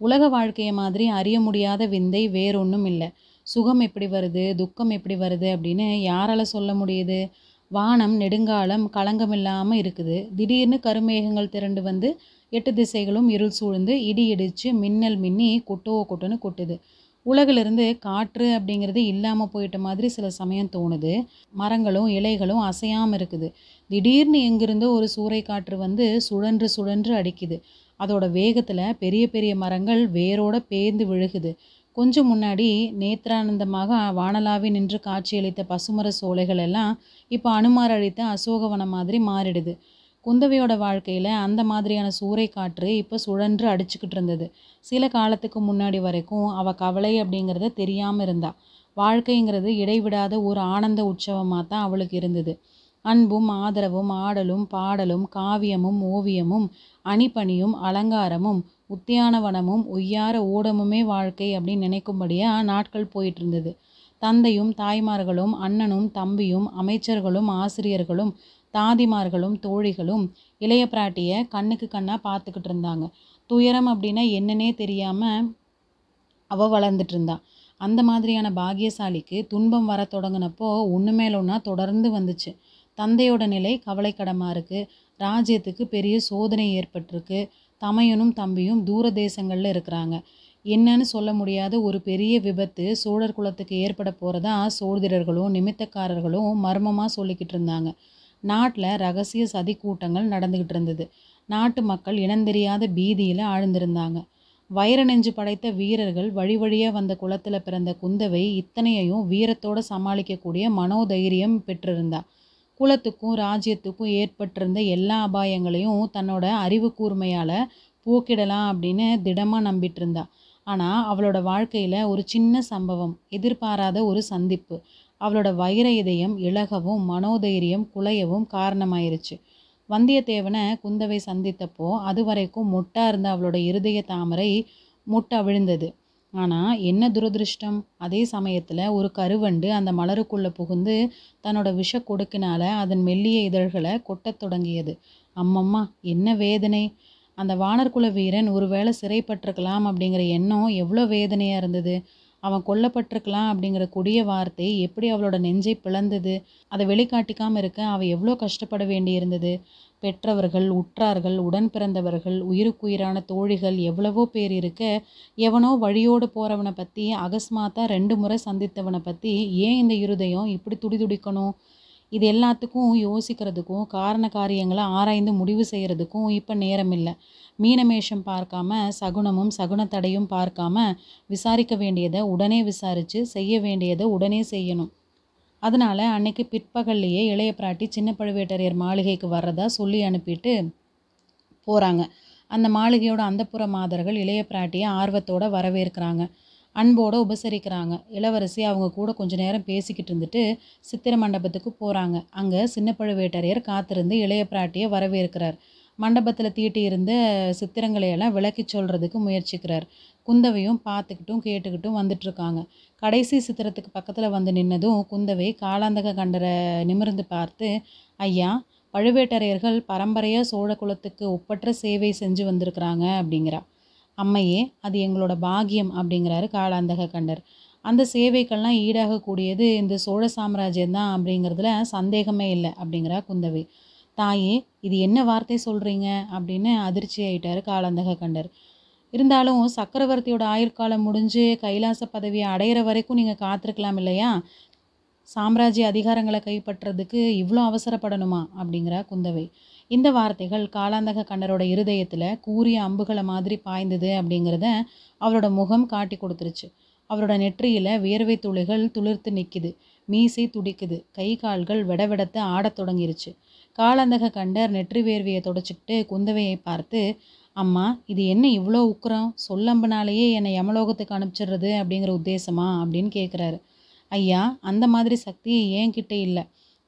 உலக வாழ்க்கையை மாதிரி அறிய முடியாத விந்தை வேறொன்றும் இல்லை. சுகம் எப்படி வருது? துக்கம் எப்படி வருது? அப்படின்னு யாரால் சொல்ல முடியுது? வானம் நெடுங்காலம் களங்கமில்லாமல் இருக்குது. திடீர்னு கருமேகங்கள் திரண்டு வந்து எட்டு திசைகளும் இருள் சூழ்ந்து இடி இடித்து மின்னல் மின்னி கொட்டோ கொட்டுன்னு கொட்டுது. உலகிலிருந்து காற்று அப்படிங்கிறது இல்லாமல் போயிட்ட மாதிரி சில சமயம் தோணுது. மரங்களும் இலைகளும் அசையாமல் இருக்குது. திடீர்னு எங்கிருந்தோ ஒரு சூறை காற்று வந்து சுழன்று சுழன்று அடிக்குது. அதோட வேகத்தில் பெரிய பெரிய மரங்கள் வேரோட பேர்ந்து விழுகுது. கொஞ்சம் முன்னாடி நேத்ரானந்தமாக வானலாவி நின்று காட்சியளித்த பசுமர சோலைகள் எல்லாம் இப்போ அனுமார் அழித்த அசோகவனம் மாதிரி மாறிடுது. குந்தவையோட வாழ்க்கையில் அந்த மாதிரியான சூறை காற்று இப்போ சுழன்று அடிச்சுக்கிட்டு இருந்தது. சில காலத்துக்கு முன்னாடி வரைக்கும் அவள் கவலை அப்படிங்கிறத தெரியாமல் இருந்தாள் வாழ்க்கைங்கிறது இடைவிடாத ஒரு ஆனந்த உற்சவமாக தான் அவளுக்கு இருந்தது. அன்பும் ஆதரவும் ஆடலும் பாடலும் காவியமும் ஓவியமும் அணிப்பணியும் அலங்காரமும் உத்தியானவனமும் ஒய்யார ஓடமுமே வாழ்க்கை அப்படின்னு நினைக்கும்படியாக நாட்கள் போயிட்டு இருந்தது தந்தையும் தாய்மார்களும் அண்ணனும் தம்பியும் அமைச்சர்களும் ஆசிரியர்களும் தாதிமார்களும் தோழிகளும் இளைய பிராட்டியை கண்ணுக்கு கண்ணாக பார்த்துக்கிட்டு இருந்தாங்க. துயரம் அப்படின்னா என்னன்னே தெரியாமல் அவள் வளர்ந்துட்டு இருந்தா. அந்த மாதிரியான பாகியசாலிக்கு துன்பம் வர தொடங்கினப்போ ஒன்று மேலொன்னா ஒன்றா தொடர்ந்து வந்துச்சு. தந்தையோட நிலை கவலைக்கடமாக இருக்குது ராஜ்யத்துக்கு பெரிய சோதனை ஏற்பட்டிருக்கு. தமையனும் தம்பியும் தூர தேசங்களில் இருக்கிறாங்க. என்னன்னு சொல்ல முடியாத ஒரு பெரிய விபத்து சோழர் குலத்துக்கு ஏற்பட போகிறதா சோதிடர்களும் நிமித்தக்காரர்களும் மர்மமாக சொல்லிக்கிட்டு இருந்தாங்க. நாட்டில் ரகசிய சதி கூட்டங்கள் நடந்துக்கிட்டு இருந்தது. நாட்டு மக்கள் இனந்தெரியாத பீதியில் ஆழ்ந்திருந்தாங்க. வைர நெஞ்சு படைத்த வீரர்கள் வழி வழியாக வந்த குளத்தில் பிறந்த குந்தவை இத்தனையையும் வீரத்தோடு சமாளிக்கக்கூடிய மனோதைரியம் பெற்றிருந்தா. குலத்துக்கும் ராஜ்யத்துக்கும் ஏற்பட்டிருந்த எல்லா அபாயங்களையும் தன்னோட அறிவு கூர்மையால் போக்கிடலாம் அப்படின்னு திடமாக நம்பிட்டு இருந்தா ஆனால் அவளோட வாழ்க்கையில் ஒரு சின்ன சம்பவம் எதிர்பாராத ஒரு சந்திப்பு. அவளோட வைர இதயம் இழகவும் மனோதைரியம் குலையவும் காரணமாயிருச்சு. வந்தியத்தேவனை குந்தவை சந்தித்தப்போ அது வரைக்கும் மொட்டா இருந்த அவளோட இருதய தாமரை முட்டை விழுந்தது. ஆனால் என்ன துரதிருஷ்டம்? அதே சமயத்தில் ஒரு கருவண்டு அந்த மலருக்குள்ளே புகுந்து தன்னோட விஷ கொடுக்கினால அதன் மெல்லிய இதழ்களை கொட்டத் தொடங்கியது. அம்மம்மா என்ன வேதனை? அந்த வானர்குல வீரன் ஒருவேளை சிறைப்பட்டிருக்கலாம் அப்படிங்கிற எண்ணம் எவ்வளோ வேதனையாக இருந்தது. அவன் கொல்லப்பட்டிருக்கலாம் அப்படிங்கிற கொடிய வார்த்தை எப்படி அவளோட நெஞ்சை பிளந்தது? அதை வெளிக்காட்டிக்காமல் இருக்க அவள் எவ்வளோ கஷ்டப்பட வேண்டியிருந்தது? பெற்றவர்கள் உற்றார்கள் உடன் பிறந்தவர்கள் உயிருக்குயிரான தோழிகள் எவ்வளவோ பேர் இருக்க எவனோ வழியோடு போகிறவனை பற்றி அகஸ்மாத்தாக ரெண்டு முறை சந்தித்தவனை பற்றி ஏன் இந்த இருதயம் இப்படி துடிதுடிக்கணும்? இது எல்லாத்துக்கும் யோசிக்கிறதுக்கும் காரண காரியங்களை ஆராய்ந்து முடிவு செய்கிறதுக்கும் இப்போ நேரமில்லை. மீனமேஷம் பார்க்காம சகுனமும் சகுனத்தடையும் பார்க்காம விசாரிக்க வேண்டியதை உடனே விசாரித்து செய்ய வேண்டியதை உடனே செய்யணும். அதனால் அன்னைக்கு பிற்பகல்லையே இளைய பிராட்டி சின்ன பழுவேட்டரையர் மாளிகைக்கு வர்றதா சொல்லி அனுப்பிட்டு போகிறாங்க அந்த மாளிகையோட அந்தப்புற மாதர்கள் இளைய பிராட்டியை ஆர்வத்தோடு வரவேற்கிறாங்க. அன்போடு உபசரிக்கிறாங்க. இளவரசி அவங்க கூட கொஞ்ச நேரம் பேசிக்கிட்டு இருந்துட்டு சித்திர மண்டபத்துக்கு போகிறாங்க அங்கே சின்ன பழுவேட்டரையர் காத்திருந்து இளைய பிராட்டியை வரவேற்கிறார். மண்டபத்தில் தீட்டி இருந்த சித்திரங்களையெல்லாம் விளக்கி சொல்கிறதுக்கு முயற்சிக்கிறார். குந்தவையும் பார்த்துக்கிட்டும் கேட்டுக்கிட்டும் வந்துட்டுருக்காங்க கடைசி சித்திரத்துக்கு பக்கத்தில் வந்து நின்னதும் குந்தவை காலாந்தக கண்டரை நிமிர்ந்து பார்த்து ஐயா பழுவேட்டரையர்கள் பரம்பரையாக சோழ குலத்துக்கு ஒப்பற்ற சேவை செஞ்சு வந்திருக்கிறாங்க அப்படிங்கிறா. அம்மையே அது எங்களோட பாகியம் அப்படிங்கிறாரு காலாந்தக கண்டர். அந்த சேவைக்கெல்லாம் ஈடாகக்கூடியது இந்த சோழ சாம்ராஜ்யம் தான் அப்படிங்கிறதுல சந்தேகமே இல்லை அப்படிங்கிறா குந்தவை. தாயே இது என்ன வார்த்தை சொல்கிறீங்க அப்படின்னு அதிர்ச்சி ஆயிட்டார் காலந்தக கண்டர். இருந்தாலும் சக்கரவர்த்தியோட ஆயுட்காலம் முடிஞ்சு கைலாச பதவியை அடையிற வரைக்கும் நீங்கள் காத்திருக்கலாம் இல்லையா? சாம்ராஜ்ய அதிகாரங்களை கைப்பற்றுறதுக்கு இவ்வளோ அவசரப்படணுமா? அப்படிங்கிறா குந்தவை. இந்த வார்த்தைகள் காலாந்தக கண்டரோட இருதயத்தில் கூறிய அம்புகளை மாதிரி பாய்ந்தது அப்படிங்கிறத அவரோட முகம் காட்டி கொடுத்துருச்சு. அவரோட நெற்றியில் வியர்வை துளிகள் துளிர்த்து நிற்கிது மீசை துடிக்குது. கை கால்கள் விடவிடத்து ஆடத் தொடங்கிருச்சு. காலாந்தக கண்டர் நெற்றி வேர்வையை தொடச்சிக்கிட்டு குந்தவையை பார்த்து அம்மா இது என்ன இவ்வளோ உக்கரம்? சொல்லம்புனாலேயே என்னை யமலோகத்துக்கு அனுப்பிச்சிடுறது அப்படிங்கிற உத்தேசமா? அப்படின்னு கேட்குறாரு ஐயா அந்த மாதிரி சக்தி ஏன்கிட்ட இல்லை.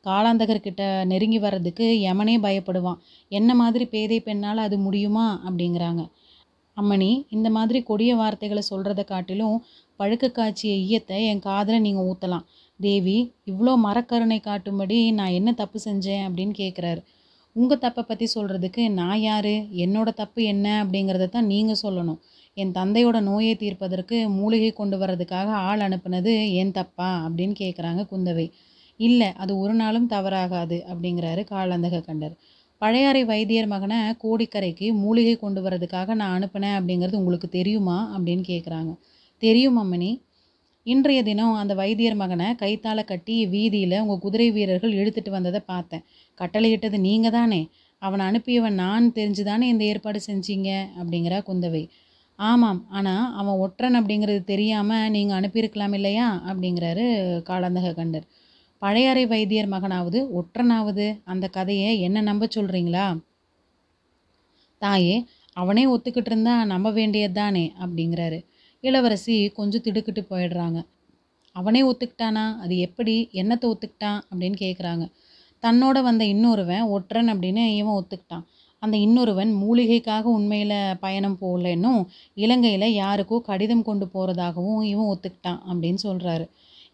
காலாந்தகர்கிட்ட நெருங்கி வர்றதுக்கு யமனே பயப்படுவான். என்ன மாதிரி பேதை பெண்ணால் அது முடியுமா? அப்படிங்கிறாங்க. அம்மணி இந்த மாதிரி கொடிய வார்த்தைகளை சொல்கிறத காட்டிலும் பழுக்க காய்ச்சிய ஈயத்தை என் காதில் நீங்கள் ஊற்றலாம் தேவி இவ்வளோ மரக்கருணை காட்டும்படி நான் என்ன தப்பு செஞ்சேன்? அப்படின்னு கேட்குறாரு உங்கள் தப்பை பற்றி சொல்கிறதுக்கு நான் யார்? என்னோடய தப்பு என்ன? அப்படிங்கிறத தான் நீங்கள் சொல்லணும். என் தந்தையோட நோயை தீர்ப்பதற்கு மூலிகை கொண்டு வர்றதுக்காக ஆள் அனுப்புனது என் தப்பா? அப்படின்னு கேட்குறாங்க குந்தவை. இல்லை அது ஒரு நாளும் தவறாகாது அப்படிங்கிறாரு காலந்தக கண்டர். பழையாறை வைத்தியர் மகனை கோடிக்கரைக்கு மூலிகை கொண்டு வர்றதுக்காக நான் அனுப்பினேன் அப்படிங்கிறது உங்களுக்கு தெரியுமா? அப்படின்னு கேட்குறாங்க தெரியும் அம்மனி இன்றைய தினம் அந்த வைத்தியர் மகனை கைத்தால கட்டி வீதியில் உங்கள் குதிரை வீரர்கள் இழுத்துட்டு வந்ததை பார்த்தேன். கட்டளையிட்டது நீங்கள் தானே. அவனை அனுப்பியவன் நான் தெரிஞ்சு தானே இந்த ஏற்பாடு செஞ்சீங்க அப்படிங்கிறா குந்தவை. ஆமாம் ஆனால் அவன் ஒற்றன் அப்படிங்கிறது தெரியாமல் நீங்கள் அனுப்பியிருக்கலாம் இல்லையா? அப்படிங்கிறாரு காலந்தக கண்டர். பழையாறை வைத்தியர் மகனாவது ஒற்றனாவது அந்த கதையை என்ன நம்ப சொல்கிறீங்களா தாயே அவனே ஒத்துக்கிட்டு இருந்தா நம்ப வேண்டியது தானே அப்படிங்கிறாரு. இளவரசி கொஞ்சம் திடுக்கிட்டு போயிடுறாங்க. அவனே ஒத்துக்கிட்டானா? அது எப்படி? என்னத்தை ஒத்துக்கிட்டான்? அப்படின்னு கேட்குறாங்க தன்னோட வந்த இன்னொருவன் ஒற்றன் அப்படின்னு இவன் ஒத்துக்கிட்டான். அந்த இன்னொருவன் மூலிகைக்காக உண்மையில் பயணம் போகலன்னும் இலங்கையில் யாருக்கோ கடிதம் கொண்டு போகிறதாகவும் இவன் ஒத்துக்கிட்டான் அப்படின்னு சொல்கிறாரு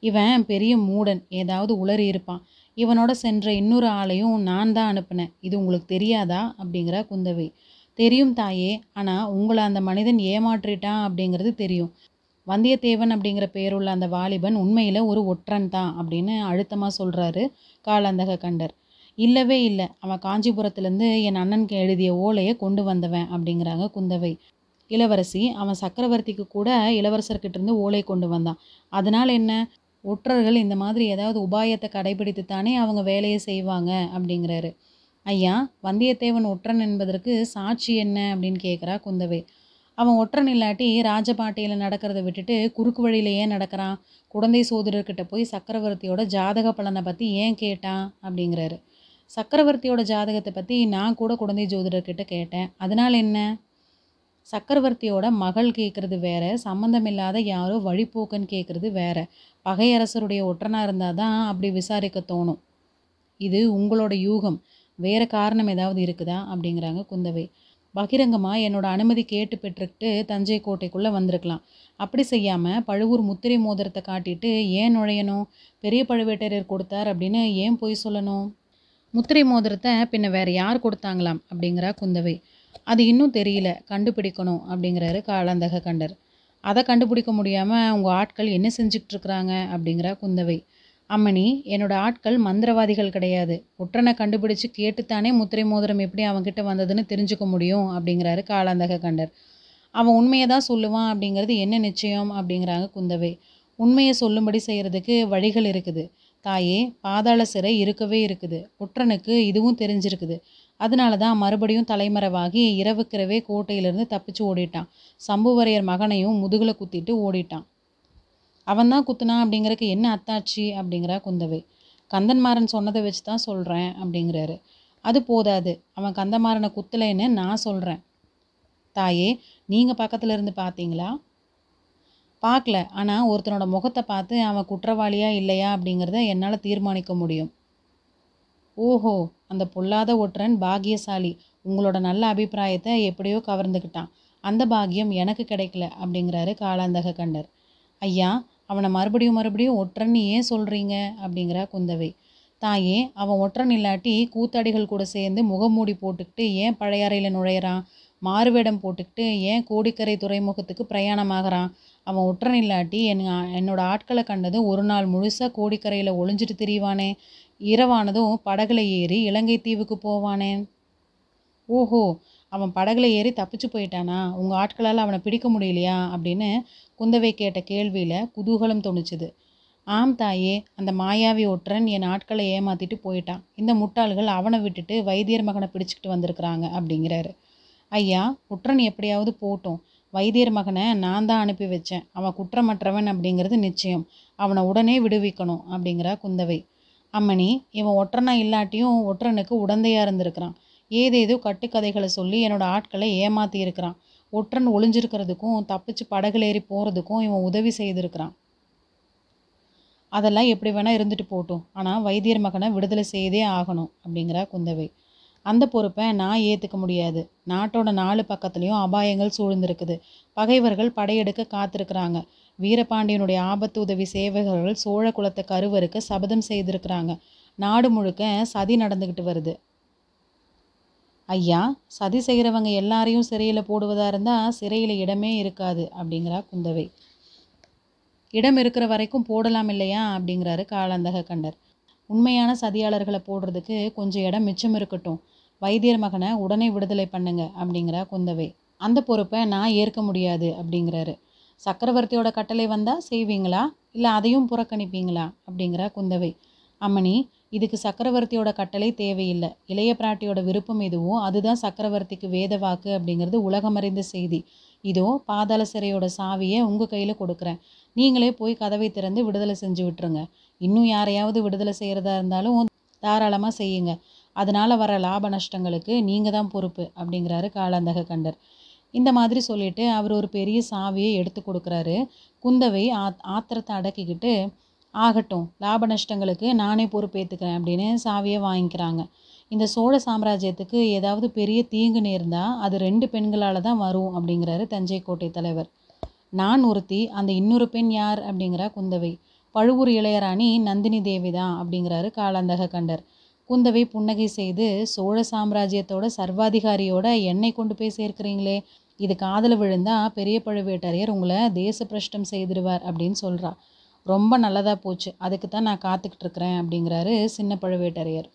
இவன் பெரிய மூடன் ஏதாவது உளறி இருப்பான். இவனோட சென்ற இன்னொரு ஆளையும் நான் தான் அனுப்பினேன். இது உங்களுக்கு தெரியாதா? அப்படிங்கிற குந்தவை. தெரியும் தாயே. ஆனால் உங்களை அந்த மனிதன் ஏமாற்றிட்டான் அப்படிங்கிறது தெரியும். வந்தியத்தேவன் அப்படிங்கிற பேருள்ள அந்த வாலிபன் உண்மையில் ஒரு ஒற்றன் தான் அப்படின்னு அழுத்தமாக சொல்கிறாரு காலாந்தக கண்டர். இல்லவே இல்லை. அவன் காஞ்சிபுரத்துலேருந்து என் அண்ணனுக்கு எழுதிய ஓலையை கொண்டு வந்தவன் அப்படிங்கிறாங்க குந்தவை. இளவரசி அவன் சக்கரவர்த்திக்கு கூட இளவரசர்கிட்ட இருந்து ஓலை கொண்டு வந்தான். அதனால் என்ன? ஒற்றர்கள் இந்த மாதிரி ஏதாவது உபாயத்தை கடைபிடித்து தானே அவங்க வேலையை செய்வாங்க அப்படிங்கிறாரு. ஐயா வந்தியத்தேவன் ஒற்றன் என்பதற்கு சாட்சி என்ன? அப்படின்னு கேட்குறா குந்தவை. அவன் ஒற்றன் இல்லாட்டி ராஜபாட்டையில் நடக்கிறத விட்டுட்டு குறுக்கு வழியில் ஏன் நடக்கிறான். குழந்தை சோதரர்கிட்ட போய் சக்கரவர்த்தியோட ஜாதக பலனை பற்றி ஏன் கேட்டான் அப்படிங்கிறாரு. சக்கரவர்த்தியோட ஜாதகத்தை பற்றி நான் கூட குழந்தை ஜோதிடர்கிட்ட கேட்டேன். அதனால் என்ன? சக்கரவர்த்தியோட மகள் கேட்குறது வேற சம்மந்தமில்லாத யாரோ வழிப்போக்கன் கேட்குறது வேற. பகையரசருடைய ஒற்றனாக இருந்தால் தான் அப்படி விசாரிக்க தோணும். இது உங்களோட யூகம். வேறு காரணம் ஏதாவது இருக்குதா? அப்படிங்கிறாங்க குந்தவை. பகிரங்கமாக என்னோட அனுமதி கேட்டு பெற்றுக்கிட்டு தஞ்சை கோட்டைக்குள்ளே வந்திருக்கலாம். அப்படி செய்யாமல் பழுவூர் முத்திரை மோதிரத்தை காட்டிட்டு ஏன் நுழையணும்? பெரிய பழுவேட்டரையர் கொடுத்தார் அப்படின்னு ஏன் போய் சொல்லணும்? முத்திரை மோதிரத்தை பின்ன வேற யார் கொடுத்தாங்களாம்? அப்படிங்கிறா குந்தவை. அது இன்னும் தெரியல. கண்டுபிடிக்கணும் அப்படிங்கிறாரு காலாந்தக கண்டர். அதை கண்டுபிடிக்க முடியாமல் உங்கள் ஆட்கள் என்ன செஞ்சுக்கிட்டு இருக்கிறாங்க? அப்படிங்கிறா குந்தவை. அம்மணி என்னோட ஆட்கள் மந்திரவாதிகள் கிடையாது. ஒற்றனை கண்டுபிடிச்சு கேட்டுத்தானே முத்திரை மோதிரம் எப்படி அவன்கிட்ட வந்ததுன்னு தெரிஞ்சுக்க முடியும் அப்படிங்கிறாரு காலாந்தக கண்டர் அவன் உண்மையை தான் சொல்லுவான் அப்படிங்கிறது என்ன நிச்சயம் அப்படிங்கிறாங்க குந்தவை. உண்மையை சொல்லும்படி செய்கிறதுக்கு வழிகள் இருக்குது. தாயே பாதாள சிறை இருக்கவே இருக்குது. ஒற்றனுக்கு இதுவும் தெரிஞ்சிருக்குது. அதனால தான் மறுபடியும் தலைமறைவாகி இரவுக்கிரவே கோட்டையிலிருந்து தப்பிச்சு ஓடிட்டான். சம்புவரையர் மகனையும் முதுகில் குத்திட்டு ஓடிட்டான். அவன் தான் குத்துனான் அப்படிங்கிறதுக்கு என்ன அத்தாட்சி அப்படிங்கிறா குந்தவை. கந்தன்மாறன் சொன்னதை வச்சு தான் சொல்கிறேன் அப்படிங்கிறாரு. அது போதாது. அவன் கந்தமாறனை குத்தலைன்னு நான் சொல்கிறேன் தாயே நீங்கள் பக்கத்தில் இருந்து பார்த்தீங்களா பார்க்கல ஆனால் ஒருத்தனோட முகத்தை பார்த்து அவன் குற்றவாளியா இல்லையா அப்படிங்கிறத என்னால் தீர்மானிக்க முடியும். ஓஹோ அந்த பொல்லாத ஒற்றன் பாக்கியசாலி. உங்களோட நல்ல அபிப்பிராயத்தை எப்படியோ கவர்ந்துக்கிட்டான் அந்த பாக்கியம் எனக்கு கிடைக்கல அப்படிங்கிறாரு காலாந்தக கண்டர். ஐயா அவனை மறுபடியும் மறுபடியும் ஒற்றன்னு ஏன் சொல்கிறீங்க அப்படிங்கிறா குந்தவை. தாயே அவன் ஒற்றன் இல்லாட்டி கூத்தாடிகள் கூட சேர்ந்து முகமூடி போட்டுக்கிட்டு ஏன் பழையாறையில் நுழையிறான்? மாறுவேடம் போட்டுக்கிட்டு ஏன் கோடிக்கரை துறைமுகத்துக்கு பிரயாணமாகறான்? அவன் ஒற்றன் இல்லாட்டி என் என்னோட ஆட்களை கண்டதும் ஒரு நாள் முழுசாக கோடிக்கரையில் ஒளிஞ்சிட்டு திரிவானே இரவானதும் படகுல ஏறி இலங்கை தீவுக்கு போவானே. ஓஹோ அவன் படகுல ஏறி தப்பிச்சு போயிட்டானா? உங்கள் ஆட்களால் அவனை பிடிக்க முடியலையா? அப்படின்னு குந்தவை கேட்ட கேள்வியில் குதூகலம் தோணுச்சுது. ஆம் தாயே அந்த மாயாவி ஒற்றன் என் ஆட்களை ஏமாத்திட்டு போயிட்டான். இந்த முட்டாள்கள் அவனை விட்டுட்டு வைத்தியர் மகனை பிடிச்சிக்கிட்டு வந்திருக்கிறாங்க அப்படிங்கிறாரு. ஐயா ஒற்றன் எப்படியாவது போட்டும். வைத்தியர் மகனை நான் தான் அனுப்பி வச்சேன். அவன் குற்றமற்றவன் அப்படிங்கிறது நிச்சயம். அவனை உடனே விடுவிக்கணும் அப்படிங்கிறா குந்தவை. அம்மணி இவன் ஒற்றனா இல்லாட்டியும் ஒற்றனுக்கு உடந்தையாக இருந்திருக்கிறான். ஏதேதோ கட்டுக்கதைகளை சொல்லி என்னோடய ஆட்களை ஏமாத்தி இருக்கிறான் ஒற்றன் ஒளிஞ்சிருக்கிறதுக்கும் தப்பிச்சு படகுலேறி போகிறதுக்கும் இவன் உதவி செய்திருக்கிறான். அதெல்லாம் எப்படி வேணால் இருந்துட்டு போகட்டும் ஆனால் வைத்தியர் மகனை விடுதலை செய்தே ஆகணும் அப்படிங்கிறா குந்தவை. அந்த பொறுப்பை நான் ஏற்றுக்க முடியாது. நாட்டோட நாலு பக்கத்துலேயும் அபாயங்கள் சூழ்ந்திருக்குது. பகைவர்கள் படையெடுக்க காத்திருக்கிறாங்க. வீரபாண்டியனுடைய ஆபத்து உதவி சேவகர்கள் சோழ குலத்தை கருவருக்கு சபதம் செய்திருக்கிறாங்க. நாடு முழுக்க சதி நடந்துக்கிட்டு வருது. ஐயா சதி செய்கிறவங்க எல்லாரையும் சிறையில் போடுவதாக இருந்தால் சிறையில் இடமே இருக்காது அப்படிங்கிறா குந்தவை. இடம் இருக்கிற வரைக்கும் போடலாம் இல்லையா அப்படிங்கிறாரு காலாந்தக கண்டர். உண்மையான சதியாளர்களை போடுறதுக்கு கொஞ்சம் இடம் மிச்சம் இருக்கட்டும். வைத்தியர் மகனை உடனே விடுதலை பண்ணுங்க அப்படிங்கிறா குந்தவை. அந்த பொறுப்பை நான் ஏற்க முடியாது அப்படிங்கிறாரு. சக்கரவர்த்தியோட கட்டளை வந்தால் செய்வீங்களா இல்லை அதையும் புறக்கணிப்பீங்களா அப்படிங்கிறா குந்தவை. அம்மணி இதுக்கு சக்கரவர்த்தியோட கட்டளை தேவையில்லை. இளைய பிராட்டியோட விருப்பம் எதுவோ அதுதான் சக்கரவர்த்திக்கு வேத வாக்கு அப்படிங்கிறது உலகமறிந்த செய்தி. இதோ பாதாள சிறையோட சாவியை உங்கள் கையில் கொடுக்குறேன். நீங்களே போய் கதவை திறந்து விடுதலை செஞ்சு விட்டுருங்க. இன்னும் யாரையாவது விடுதலை செய்கிறதா இருந்தாலும் தாராளமாக செய்யுங்க. அதனால் வர லாப நஷ்டங்களுக்கு நீங்கள் தான் பொறுப்பு அப்படிங்கிறாரு காலாந்தக கண்டர். இந்த மாதிரி சொல்லிட்டு அவர் ஒரு பெரிய சாவியை எடுத்து கொடுக்குறாரு. குந்தவை ஆத் ஆத்திரத்தை அடக்கிக்கிட்டு ஆகட்டும் லாப நஷ்டங்களுக்கு நானே பொறுப்பேற்றுக்கிறேன் அப்படின்னு சாவியை வாங்கிக்கிறாங்க. இந்த சோழ சாம்ராஜ்யத்துக்கு ஏதாவது பெரிய தீங்கு நேர்ந்தால் அது ரெண்டு பெண்களால் தான் வரும் அப்படிங்கிறாரு தஞ்சை கோட்டை தலைவர். நான் ஒருத்தி அந்த இன்னொரு பெண் யார் அப்படிங்கிறா குந்தவை. பழுவூர் இளையராணி நந்தினி தேவி தான் அப்படிங்கிறாரு காலாந்தக கண்டர். குந்தவை புன்னகை செய்து சோழ சாம்ராஜ்யத்தோட சர்வாதிகாரியோட என்னை கொண்டு போய் சேர்க்குறீங்களே இது காதில் விழுந்தா பெரிய பழுவேட்டரையர் உங்களை தேச பிரஷ்டம் செய்திருவார் அப்படின்னு சொல்கிறா ரொம்ப நல்லதாக போச்சு. அதுக்கு தான் நான் காத்துக்கிட்டு இருக்கிறேன் அப்படிங்கிறாரு சின்ன பழுவேட்டரையர்